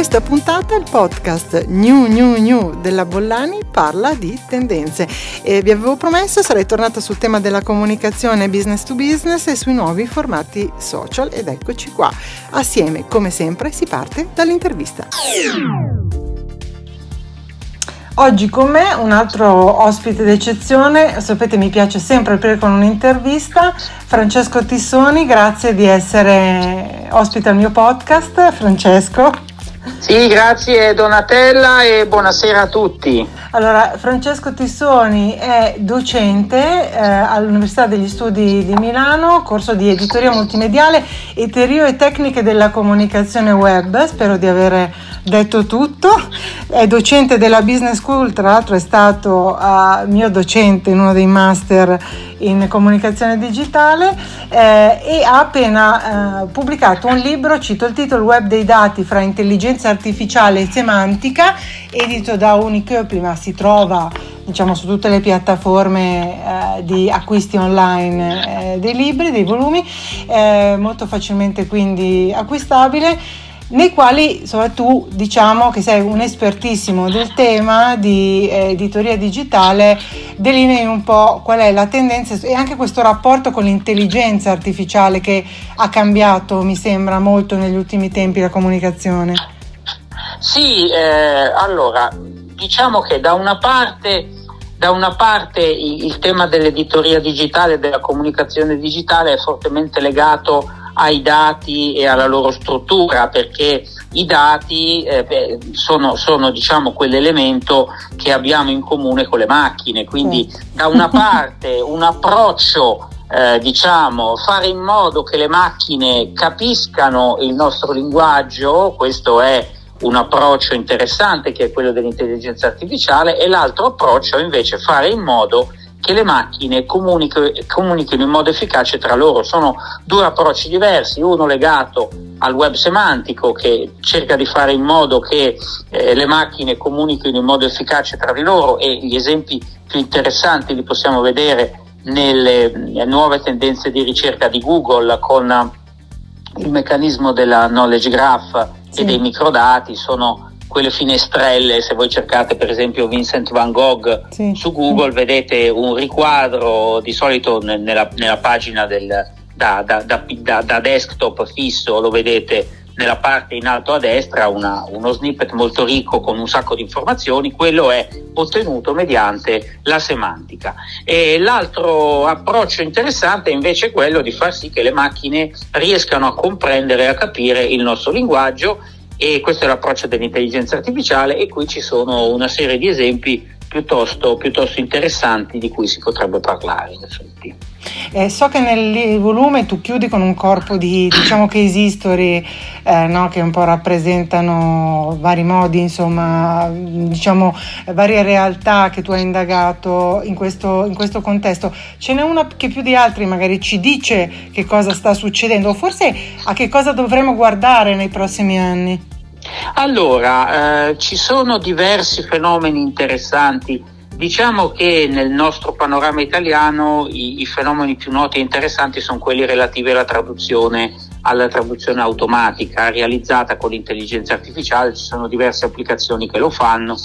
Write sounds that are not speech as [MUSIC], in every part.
questa puntata il podcast New New New della Bollani parla di tendenze e vi avevo promesso sarei tornata sul tema della comunicazione business to business e sui nuovi formati social ed eccoci qua. Assieme, come sempre, si parte dall'intervista. Oggi con me un altro ospite d'eccezione, sapete mi piace sempre aprire con un'intervista, Francesco Tissoni, grazie di essere ospite al mio podcast. Francesco. Sì, grazie Donatella e buonasera a tutti. Allora, Francesco Tissoni è docente eh, all'Università degli Studi di Milano, corso di editoria multimediale e teorie e tecniche della comunicazione web. Spero di aver detto tutto. È docente della Business School, tra l'altro è stato uh, mio docente in uno dei master in comunicazione digitale eh, e ha appena eh, pubblicato un libro, cito il titolo Web dei dati fra intelligenza artificiale e semantica, edito da Unicoepli ma si trova diciamo, su tutte le piattaforme eh, di acquisti online eh, dei libri, dei volumi, eh, molto facilmente quindi acquistabile nei quali insomma, tu diciamo che sei un espertissimo del tema di eh, editoria digitale, delinei un po' qual è la tendenza e anche questo rapporto con l'intelligenza artificiale che ha cambiato, mi sembra, molto negli ultimi tempi la comunicazione. Sì, eh, allora diciamo che da una parte da una parte il, tema dell'editoria digitale e della comunicazione digitale è fortemente legato ai dati e alla loro struttura perché i dati eh, beh, sono, sono diciamo quell'elemento che abbiamo in comune con le macchine. Quindi da una [LAUGHS] parte un approccio eh, diciamo fare in modo che le macchine capiscano il nostro linguaggio questo è un approccio interessante che è quello dell'intelligenza artificiale e l'altro approccio invece fare in modo che le macchine comunichino in modo efficace tra loro. Sono due approcci diversi, uno legato al web semantico che cerca di fare in modo che eh, le macchine comunichino in modo efficace tra di loro e gli esempi più interessanti li possiamo vedere nelle, nelle nuove tendenze di ricerca di Google con il meccanismo della knowledge graph sì. e dei microdati sono quelle finestrelle, se voi cercate per esempio Vincent Van Gogh sì. su Google, vedete un riquadro di solito nella, nella pagina del, da, da, da, da, desktop fisso, lo vedete nella parte in alto a destra una, uno snippet molto ricco con un sacco di informazioni, quello è ottenuto mediante la semantica. E l'altro approccio interessante è invece quello di far sì che le macchine riescano a comprendere e a capire il nostro linguaggio e questo è l'approccio dell'intelligenza artificiale e qui ci sono una serie di esempi piuttosto, piuttosto interessanti di cui si potrebbe parlare in effetti. Eh, so che nel volume tu chiudi con un corpo di diciamo case history eh, no, che un po' rappresentano vari modi, insomma, diciamo varie realtà che tu hai indagato in questo, in questo contesto. Ce n'è una che più di altri magari ci dice che cosa sta succedendo o forse a che cosa dovremo guardare nei prossimi anni? Allora, eh, ci sono diversi fenomeni interessanti. Diciamo che nel nostro panorama italiano i, i, fenomeni più noti e interessanti sono quelli relativi alla traduzione, alla traduzione automatica realizzata con l'intelligenza artificiale, ci sono diverse applicazioni che lo fanno,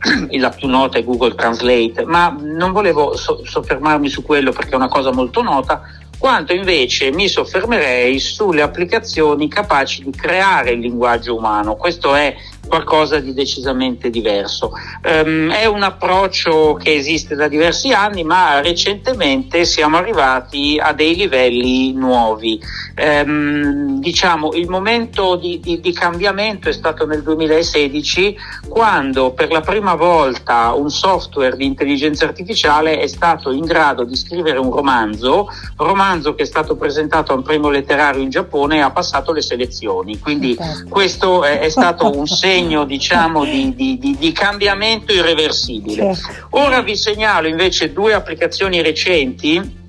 [CLEARS THROAT] la più nota è Google Translate, ma non volevo so- soffermarmi su quello perché è una cosa molto nota, quanto invece mi soffermerei sulle applicazioni capaci di creare il linguaggio umano. Questo è qualcosa di decisamente diverso. Um, è un approccio che esiste da diversi anni, ma recentemente siamo arrivati a dei livelli nuovi. Um, diciamo, il momento di, di, di, cambiamento è stato nel 2016, quando per la prima volta un software di intelligenza artificiale è stato in grado di scrivere un romanzo, romanzo che è stato presentato a un primo letterario in Giappone e ha passato le selezioni. Quindi questo è, è stato un segno [LAUGHS] segno diciamo, di, di, di, cambiamento irreversibile. Ora vi segnalo invece due applicazioni recenti.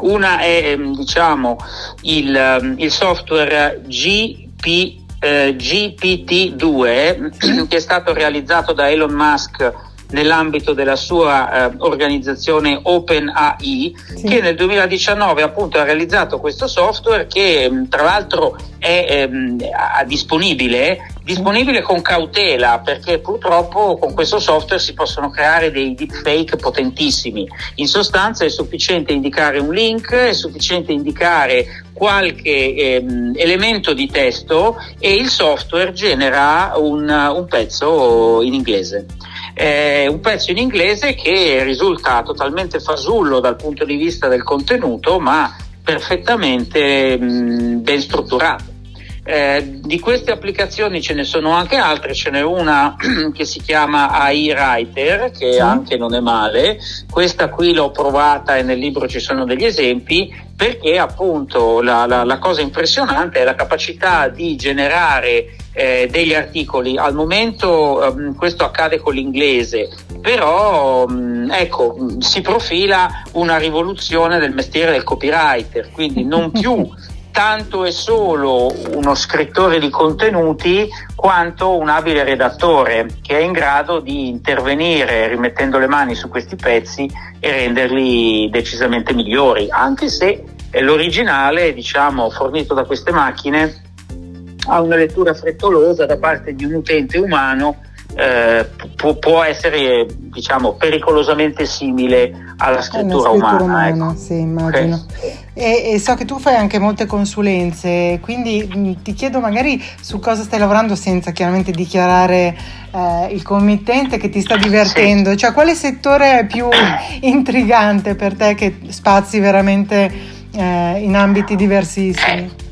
Una è ehm, diciamo, il, ehm, il software GP, eh, GPT-2 che è stato realizzato da Elon Musk nell'ambito della sua eh, organizzazione OpenAI sì. che nel 2019 appunto ha realizzato questo software che tra l'altro è ehm, disponibile disponibile con cautela perché purtroppo con questo software si possono creare dei deepfake potentissimi. In sostanza è sufficiente indicare un link, è sufficiente indicare qualche ehm, elemento di testo e il software genera un, un pezzo in inglese. Eh, un pezzo in inglese che risulta totalmente fasullo dal punto di vista del contenuto, ma perfettamente mh, ben strutturato. Eh, di queste applicazioni ce ne sono anche altre, ce n'è una [CLEARS THROAT] che si chiama AI Writer, che sì. anche non è male, questa qui l'ho provata e nel libro ci sono degli esempi, perché appunto la, la, la cosa impressionante è la capacità di generare eh, degli articoli. Al momento ehm, questo accade con l'inglese, però mh, mm, ecco, si profila una rivoluzione del mestiere del copywriter, quindi non [LAUGHS] più tanto e solo uno scrittore di contenuti quanto un abile redattore che è in grado di intervenire rimettendo le mani su questi pezzi e renderli decisamente migliori, anche se l'originale, diciamo, fornito da queste macchine ha una lettura frettolosa da parte di un utente umano eh, può, può, essere diciamo pericolosamente simile alla scrittura, scrittura umana, umana ecco. sì, immagino. E, e, so che tu fai anche molte consulenze, quindi mh, mm, ti chiedo magari su cosa stai lavorando senza chiaramente dichiarare eh, il committente che ti sta divertendo, sì. cioè quale settore è più [COUGHS] intrigante per te che spazi veramente eh, in ambiti diversissimi?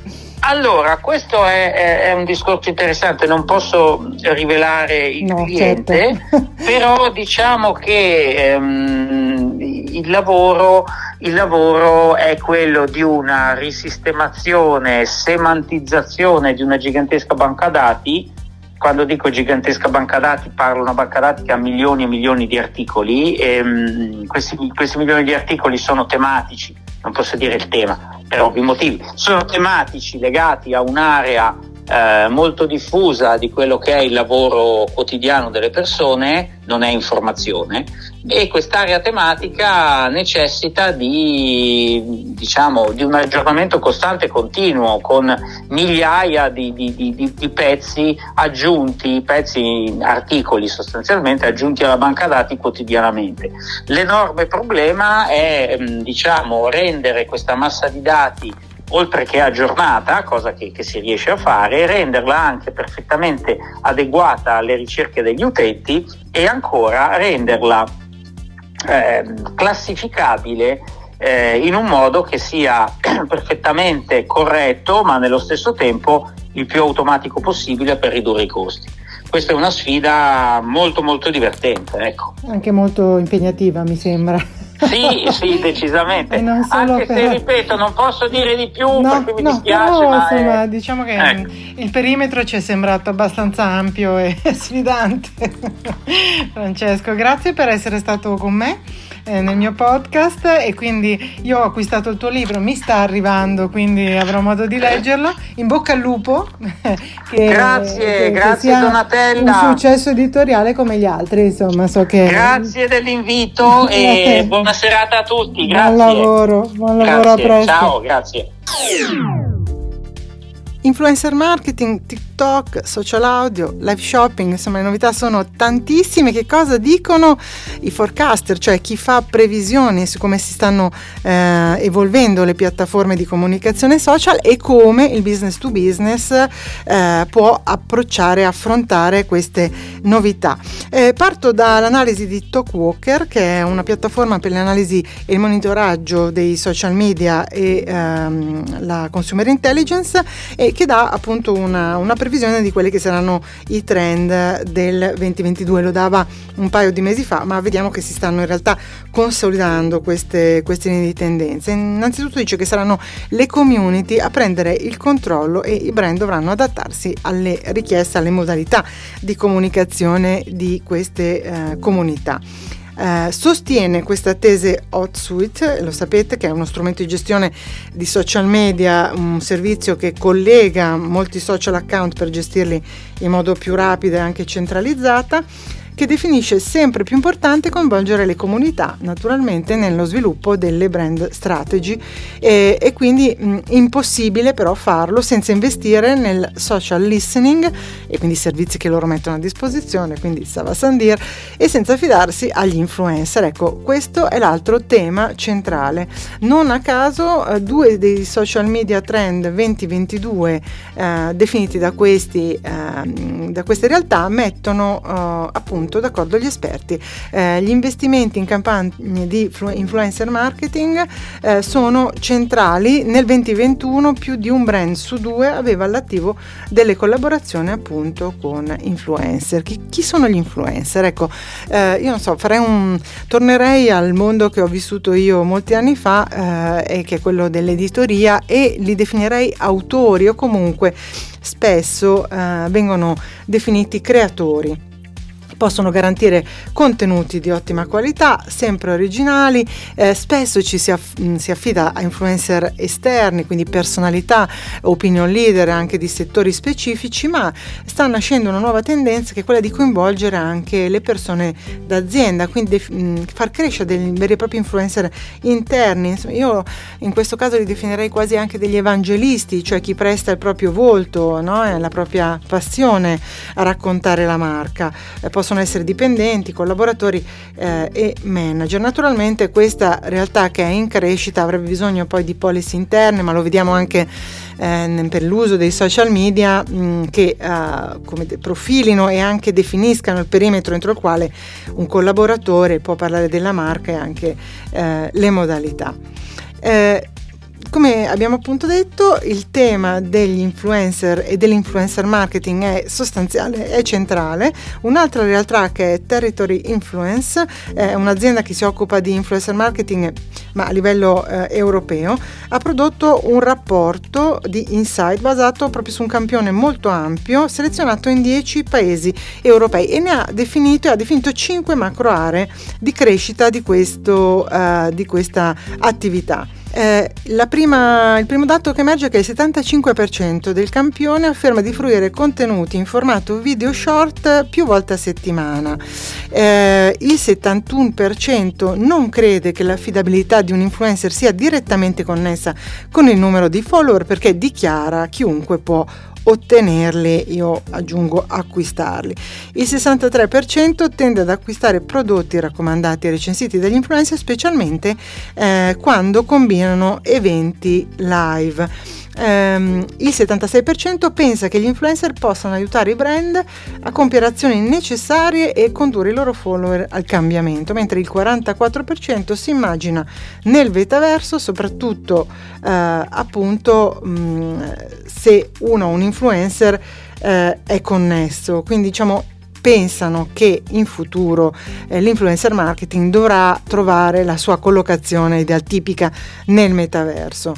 Allora, questo è, è, è, un discorso interessante, non posso rivelare il no, cliente, certo. [LAUGHS] però diciamo che ehm, il, lavoro, il, lavoro, è quello di una risistemazione, semantizzazione di una gigantesca banca dati. Quando dico gigantesca banca dati parlo di una banca dati che ha milioni e milioni di articoli e ehm, questi, questi milioni di articoli sono tematici non posso dire il tema per ovvi motivi, sono tematici legati a un'area eh, molto diffusa di quello che è il lavoro quotidiano delle persone, non è informazione, e quest'area tematica necessita di, diciamo, di un aggiornamento costante e continuo con migliaia di, di, di, pezzi aggiunti, pezzi, articoli sostanzialmente aggiunti alla banca dati quotidianamente. L'enorme problema è diciamo, rendere questa massa di dati oltre che aggiornata, cosa che, che, si riesce a fare, renderla anche perfettamente adeguata alle ricerche degli utenti e ancora renderla eh, classificabile eh, in un modo che sia [CLEARS THROAT] perfettamente corretto, ma nello stesso tempo il più automatico possibile per ridurre i costi. Questa è una sfida molto molto divertente, ecco. Anche molto impegnativa, mi sembra. Sì, sì, [LAUGHS] decisamente. Anche per... se ripeto, non posso dire di più no, perché mi no, dispiace. Però, ma insomma, è... diciamo che ecco. il perimetro ci è sembrato abbastanza ampio e [LAUGHS] sfidante. [LAUGHS] Francesco, grazie per essere stato con me eh, nel mio podcast e quindi io ho acquistato il tuo libro, mi sta arrivando, quindi avrò modo di leggerlo. In bocca al lupo. [LAUGHS] Che, grazie, che, grazie che Donatella. Un successo editoriale come gli altri, insomma, so che... Grazie dell'invito [LAUGHS] e buona serata a tutti, grazie. Buon lavoro, buon lavoro grazie. a presto. Ciao, grazie. Influencer marketing, TikTok, social audio, live shopping, insomma le novità sono tantissime. Che cosa dicono i forecaster, cioè chi fa previsioni su come si stanno eh, evolvendo le piattaforme di comunicazione social e come il business to business eh, può approcciare e affrontare queste novità. Eh, parto dall'analisi di Talkwalker, che è una piattaforma per l'analisi e il monitoraggio dei social media e ehm, la consumer intelligence e che dà appunto una, una, previsione di quelli che saranno i trend del 2022. Lo dava un paio di mesi fa, ma vediamo che si stanno in realtà consolidando queste, queste linee di tendenza. Innanzitutto dice che saranno le community a prendere il controllo e i brand dovranno adattarsi alle richieste, alle modalità di comunicazione di queste eh, comunità. Eh, sostiene questa tese HotSuite, lo sapete che è uno strumento di gestione di social media, un servizio che collega molti social account per gestirli in modo più rapido e anche centralizzata che definisce sempre più importante coinvolgere le comunità naturalmente nello sviluppo delle brand strategy e, e quindi mh, impossibile però farlo senza investire nel social listening e quindi servizi che loro mettono a disposizione, quindi Sava Sandir, e senza fidarsi agli influencer. Ecco, questo è l'altro tema centrale. Non a caso eh, due dei social media trend 2022 eh, definiti da, questi, eh, da queste realtà mettono eh, appunto d'accordo gli esperti. Eh, gli investimenti in campagne di influencer marketing eh, sono centrali. Nel 2021 più di un brand su due aveva all'attivo delle collaborazioni appunto con influencer. Chi, chi sono gli influencer? Ecco, io non so, farei un tornerei al mondo che ho vissuto io molti anni fa eh, e che è quello dell'editoria e li definirei autori o comunque spesso eh, vengono definiti creatori possono garantire contenuti di ottima qualità, sempre originali, eh, spesso ci si, aff- mm, si, affida a influencer esterni, quindi personalità, opinion leader anche di settori specifici, ma sta nascendo una nuova tendenza che è quella di coinvolgere anche le persone d'azienda, quindi def- mh, mm, far crescere dei veri e propri influencer interni. Insomma, io in questo caso li definirei quasi anche degli evangelisti, cioè chi presta il proprio volto no? la propria passione a raccontare la marca. Eh, possono essere dipendenti, collaboratori eh, e manager. Naturalmente questa realtà che è in crescita avrebbe bisogno poi di policy interne, ma lo vediamo anche eh, per l'uso dei social media mh, mm, che come profilino e anche definiscano il perimetro entro il quale un collaboratore può parlare della marca e anche eh, le modalità. Eh, come abbiamo appunto detto, il tema degli influencer e dell'influencer marketing è sostanziale, è centrale. Un'altra realtà che è Territory Influence, è un'azienda che si occupa di influencer marketing ma a livello eh, europeo, ha prodotto un rapporto di insight basato proprio su un campione molto ampio, selezionato in 10 paesi europei e ne ha definito, ha definito 5 macro aree di crescita di, questo, uh, di questa attività. Eh, prima, il primo dato che emerge è che il 75% del campione afferma di fruire contenuti in formato video short più volte a settimana. Eh, il 71% non crede che l'affidabilità di un influencer sia direttamente connessa con il numero di follower perché dichiara chiunque può ottenerli, io aggiungo acquistarli. Il 63% tende ad acquistare prodotti raccomandati e recensiti dagli influencer, specialmente eh, quando combinano eventi live ehm, il 76% pensa che gli influencer possano aiutare i brand a compiere azioni necessarie e condurre i loro follower al cambiamento, mentre il 44% si immagina nel metaverso, soprattutto eh, appunto mh, mm, se uno, un influencer, eh, è connesso. Quindi diciamo pensano che in futuro eh, l'influencer marketing dovrà trovare la sua collocazione idealtipica nel metaverso.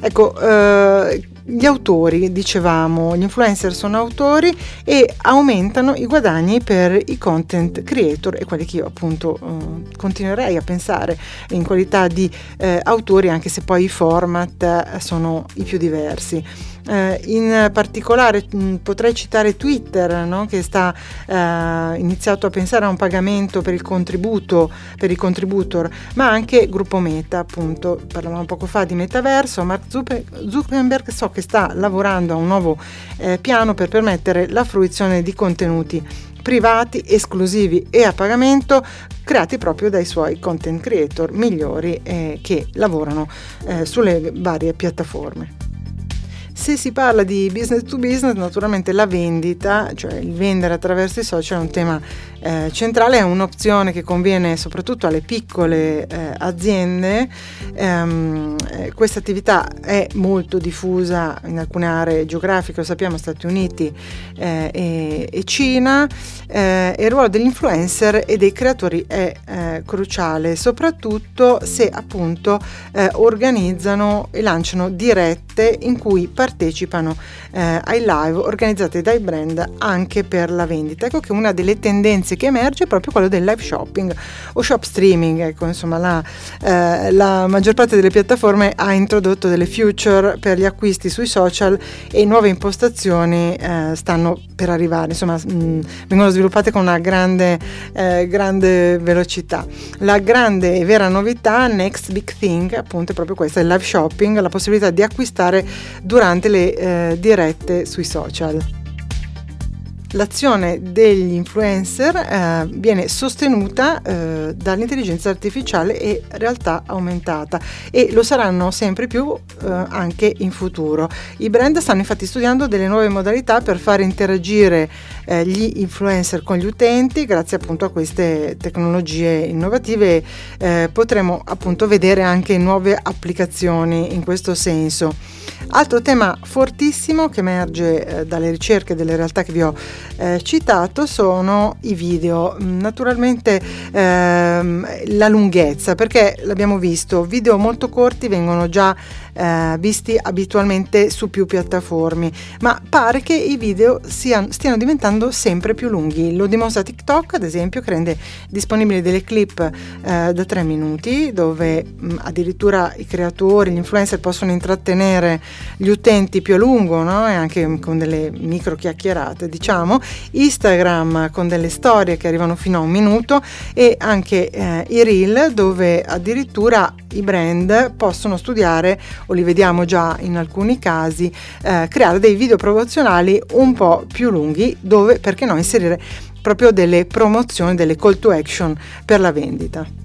Ecco, eh, gli autori, dicevamo, gli influencer sono autori e aumentano i guadagni per i content creator e quelli che io appunto eh, continuerei a pensare in qualità di eh, autori anche se poi i format eh, sono i più diversi. Eh, in particolare mh, mm, potrei citare Twitter no? che sta eh, iniziato a pensare a un pagamento per il contributo per i contributor, ma anche Gruppo Meta, appunto, parlavamo poco fa di metaverso, Mark Zuckerberg so che sta lavorando a un nuovo eh, piano per permettere la fruizione di contenuti privati, esclusivi e a pagamento creati proprio dai suoi content creator migliori eh, che lavorano eh, sulle varie piattaforme. Se si parla di business to business, naturalmente la vendita, cioè il vendere attraverso i social è un tema eh, centrale, è un'opzione che conviene soprattutto alle piccole eh, aziende. Ehm, eh, questa attività è molto diffusa in alcune aree geografiche, lo sappiamo, Stati Uniti eh, e, e, Cina. Eh, il ruolo degli influencer e dei creatori è eh, cruciale, soprattutto se appunto organizzano e lanciano dirette in cui partecipano ai live organizzati dai brand anche per la vendita. Ecco che una delle tendenze tendenze che emerge è proprio quello del live shopping o shop streaming. Ecco, insomma, la, eh, la maggior parte delle piattaforme ha introdotto delle future per gli acquisti sui social e nuove impostazioni eh, stanno per arrivare, insomma, mh, vengono sviluppate con una grande, eh, grande velocità. La grande e vera novità, next big thing, appunto, è proprio questa, il live shopping, la possibilità di acquistare durante le eh, dirette sui social l'azione degli influencer eh, viene sostenuta eh, dall'intelligenza artificiale e realtà aumentata e lo saranno sempre più eh, anche in futuro. I brand stanno infatti studiando delle nuove modalità per far interagire eh, gli influencer con gli utenti grazie appunto a queste tecnologie innovative eh, potremo appunto vedere anche nuove applicazioni in questo senso. Altro tema fortissimo che emerge eh, dalle ricerche delle realtà che vi ho eh, citato sono i video. Naturalmente ehm, la lunghezza, perché l'abbiamo visto, video molto corti vengono già eh, visti abitualmente su più piattaforme, ma pare che i video siano, stiano diventando sempre più lunghi. Lo dimostra TikTok, ad esempio, che rende disponibili delle clip eh, da 3 minuti, dove mh, addirittura i creatori, gli influencer possono intrattenere gli utenti più a lungo, no? e anche con delle micro chiacchierate, diciamo. Instagram con delle storie che arrivano fino a un minuto e anche eh, i reel dove addirittura i brand possono studiare o li vediamo già in alcuni casi, eh, creare dei video promozionali un po' più lunghi dove, perché no, inserire proprio delle promozioni, delle call to action per la vendita.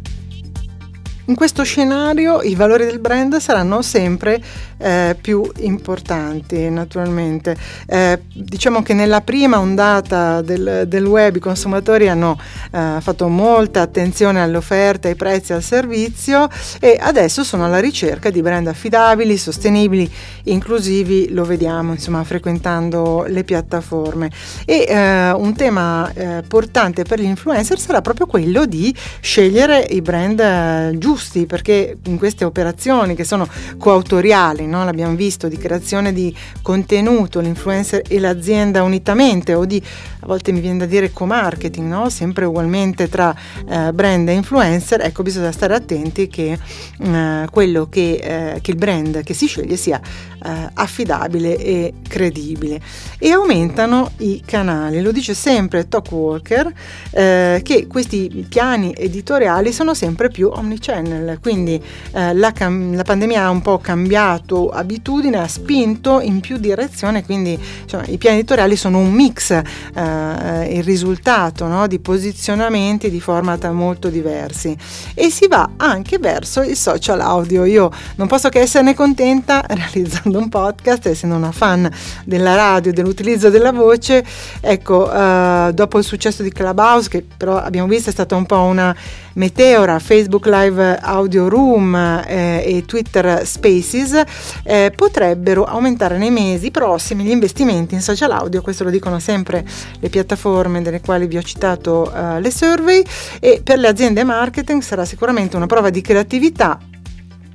In questo scenario i valori del brand saranno sempre eh, più importanti, naturalmente. Eh, diciamo che nella prima ondata del, del web i consumatori hanno eh, fatto molta attenzione alle offerte, ai prezzi, al servizio e adesso sono alla ricerca di brand affidabili, sostenibili, inclusivi, lo vediamo insomma frequentando le piattaforme. E eh, un tema eh, portante per gli influencer sarà proprio quello di scegliere i brand eh, giusti giusti perché in queste operazioni che sono coautoriali, no? l'abbiamo visto, di creazione di contenuto, l'influencer e l'azienda unitamente o di a volte mi viene da dire co-marketing, no? sempre ugualmente tra eh, brand e influencer, ecco bisogna stare attenti che eh, quello che, eh, che, il brand che si sceglie sia eh, affidabile e credibile. E aumentano i canali, lo dice sempre Talkwalker, eh, che questi piani editoriali sono sempre più omnichannel, quindi eh, la, cam- la, pandemia ha un po' cambiato abitudine, ha spinto in più direzione, quindi insomma, i piani editoriali sono un mix eh, il risultato no? di posizionamenti di format molto diversi e si va anche verso il social audio. Io non posso che esserne contenta [LAUGHS] realizzando un podcast, essendo una fan della radio, dell'utilizzo della voce. Ecco, eh, dopo il successo di Clubhouse, che però abbiamo visto è stata un po' una meteora, Facebook Live Audio Room eh, e Twitter Spaces, eh, potrebbero aumentare nei mesi prossimi gli investimenti in social audio. Questo lo dicono sempre le piattaforme delle quali vi ho citato uh, le survey e per le aziende marketing sarà sicuramente una prova di creatività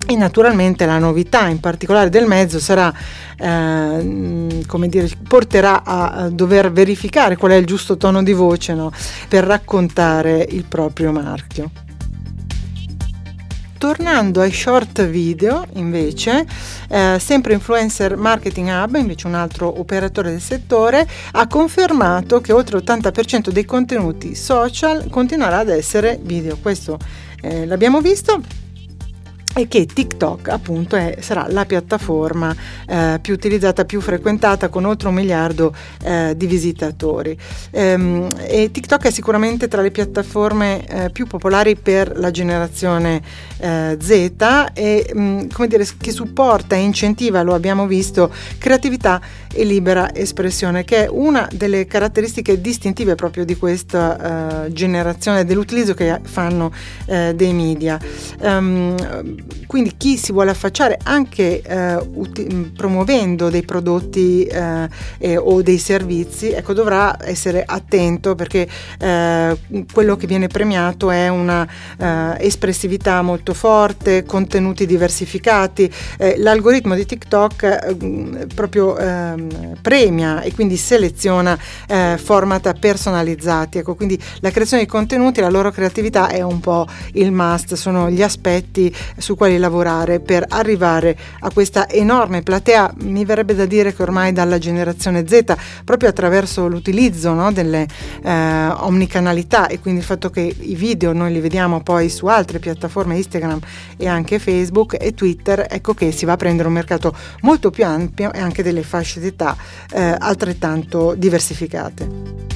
e naturalmente la novità in particolare del mezzo sarà eh, come dire porterà a, dover verificare qual è il giusto tono di voce no? per raccontare il proprio marchio Tornando ai short video, invece, eh, sempre Influencer Marketing Hub, invece un altro operatore del settore, ha confermato che oltre l'80% dei contenuti social continuerà ad essere video. Questo eh, l'abbiamo visto e che TikTok appunto è, sarà la piattaforma eh, più utilizzata, più frequentata con oltre un miliardo eh, di visitatori. Ehm, e TikTok è sicuramente tra le piattaforme eh, più popolari per la generazione eh, Z e mh, mm, come dire, che supporta e incentiva, lo abbiamo visto, creatività e libera espressione, che è una delle caratteristiche distintive proprio di questa uh, generazione, dell'utilizzo che fanno uh, dei media. Um, quindi chi si vuole affacciare anche eh, uti- promuovendo dei prodotti eh, eh, o dei servizi, ecco, dovrà essere attento perché eh, quello che viene premiato è una eh, espressività molto forte, contenuti diversificati. Eh, l'algoritmo di TikTok proprio ehm, premia e quindi seleziona format personalizzati. Ecco, quindi la creazione di contenuti, la loro creatività è un po' il must, sono gli aspetti su quali lavorare per arrivare a questa enorme platea, mi verrebbe da dire che ormai dalla generazione Z, proprio attraverso l'utilizzo no, delle eh, omnicanalità e quindi il fatto che i video noi li vediamo poi su altre piattaforme Instagram e anche Facebook e Twitter, ecco che si va a prendere un mercato molto più ampio e anche delle fasce d'età eh, altrettanto diversificate.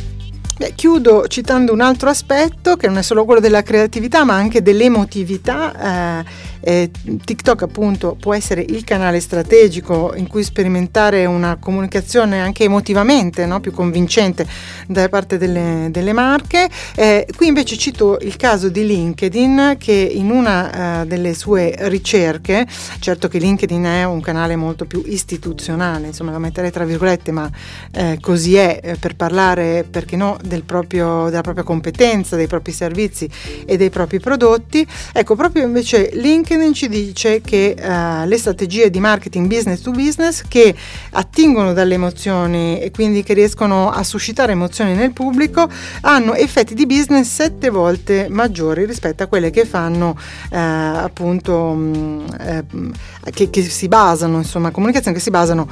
Beh, chiudo citando un altro aspetto che non è solo quello della creatività ma anche dell'emotività. Eh, eh, TikTok appunto può essere il canale strategico in cui sperimentare una comunicazione anche emotivamente no? più convincente da parte delle, delle marche. Eh, qui invece cito il caso di LinkedIn che in una uh, delle sue ricerche, certo che LinkedIn è un canale molto più istituzionale, insomma lo metterei tra virgolette, ma eh, così è eh, per parlare, perché no, del proprio, della propria competenza, dei propri servizi e dei propri prodotti. Ecco, proprio invece LinkedIn LinkedIn ci dice che uh, le strategie di marketing business to business che attingono dalle emozioni e quindi che riescono a suscitare emozioni nel pubblico hanno effetti di business sette volte maggiori rispetto a quelle che fanno uh, appunto um, uh, che, che, si basano insomma comunicazioni che si basano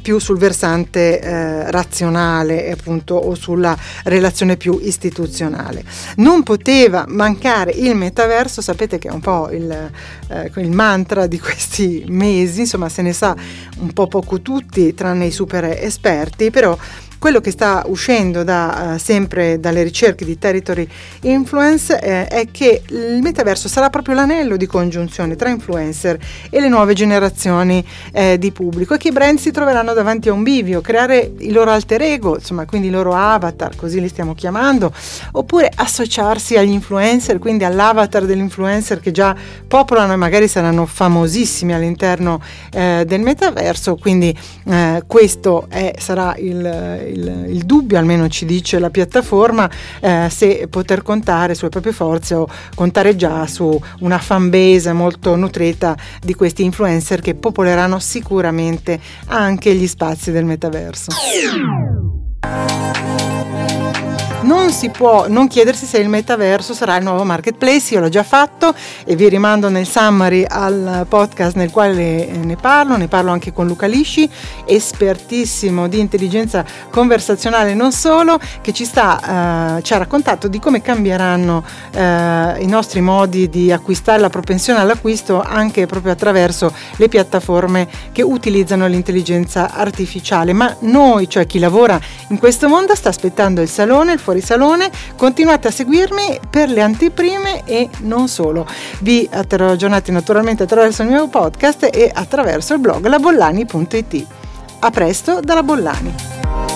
più sul versante razionale appunto o sulla relazione più istituzionale. Non poteva mancare il metaverso sapete che è un po' il eh, il mantra di questi mesi, insomma se ne sa un po' poco tutti, tranne i super esperti, però quello che sta uscendo da, uh, sempre dalle ricerche di Territory Influence eh, è che il metaverso sarà proprio l'anello di congiunzione tra influencer e le nuove generazioni eh, di pubblico e che i brand si troveranno davanti a un bivio, creare il loro alter ego, insomma quindi i loro avatar, così li stiamo chiamando, oppure associarsi agli influencer, quindi all'avatar dell'influencer che già popolano e magari saranno famosissimi all'interno eh, del metaverso, quindi eh, questo è, sarà il il, il, dubbio, almeno ci dice la piattaforma, eh, se poter contare sulle proprie forze o contare già su una fanbase molto nutrita di questi influencer che popoleranno sicuramente anche gli spazi del metaverso non si può non chiedersi se il metaverso sarà il nuovo marketplace, io l'ho già fatto e vi rimando nel summary al podcast nel quale ne parlo, ne parlo anche con Luca Lisci, espertissimo di intelligenza conversazionale non solo, che ci, sta, eh, ci ha raccontato di come cambieranno eh, i nostri modi di acquistare, la propensione all'acquisto anche proprio attraverso le piattaforme che utilizzano l'intelligenza artificiale. Ma noi, cioè chi lavora in questo mondo, sta aspettando il salone, il fuori salone. Continuate a seguirmi per le anteprime e non solo. Vi terrò aggiornati naturalmente attraverso il mio podcast e attraverso il blog labollani.it. A presto dalla Bollani.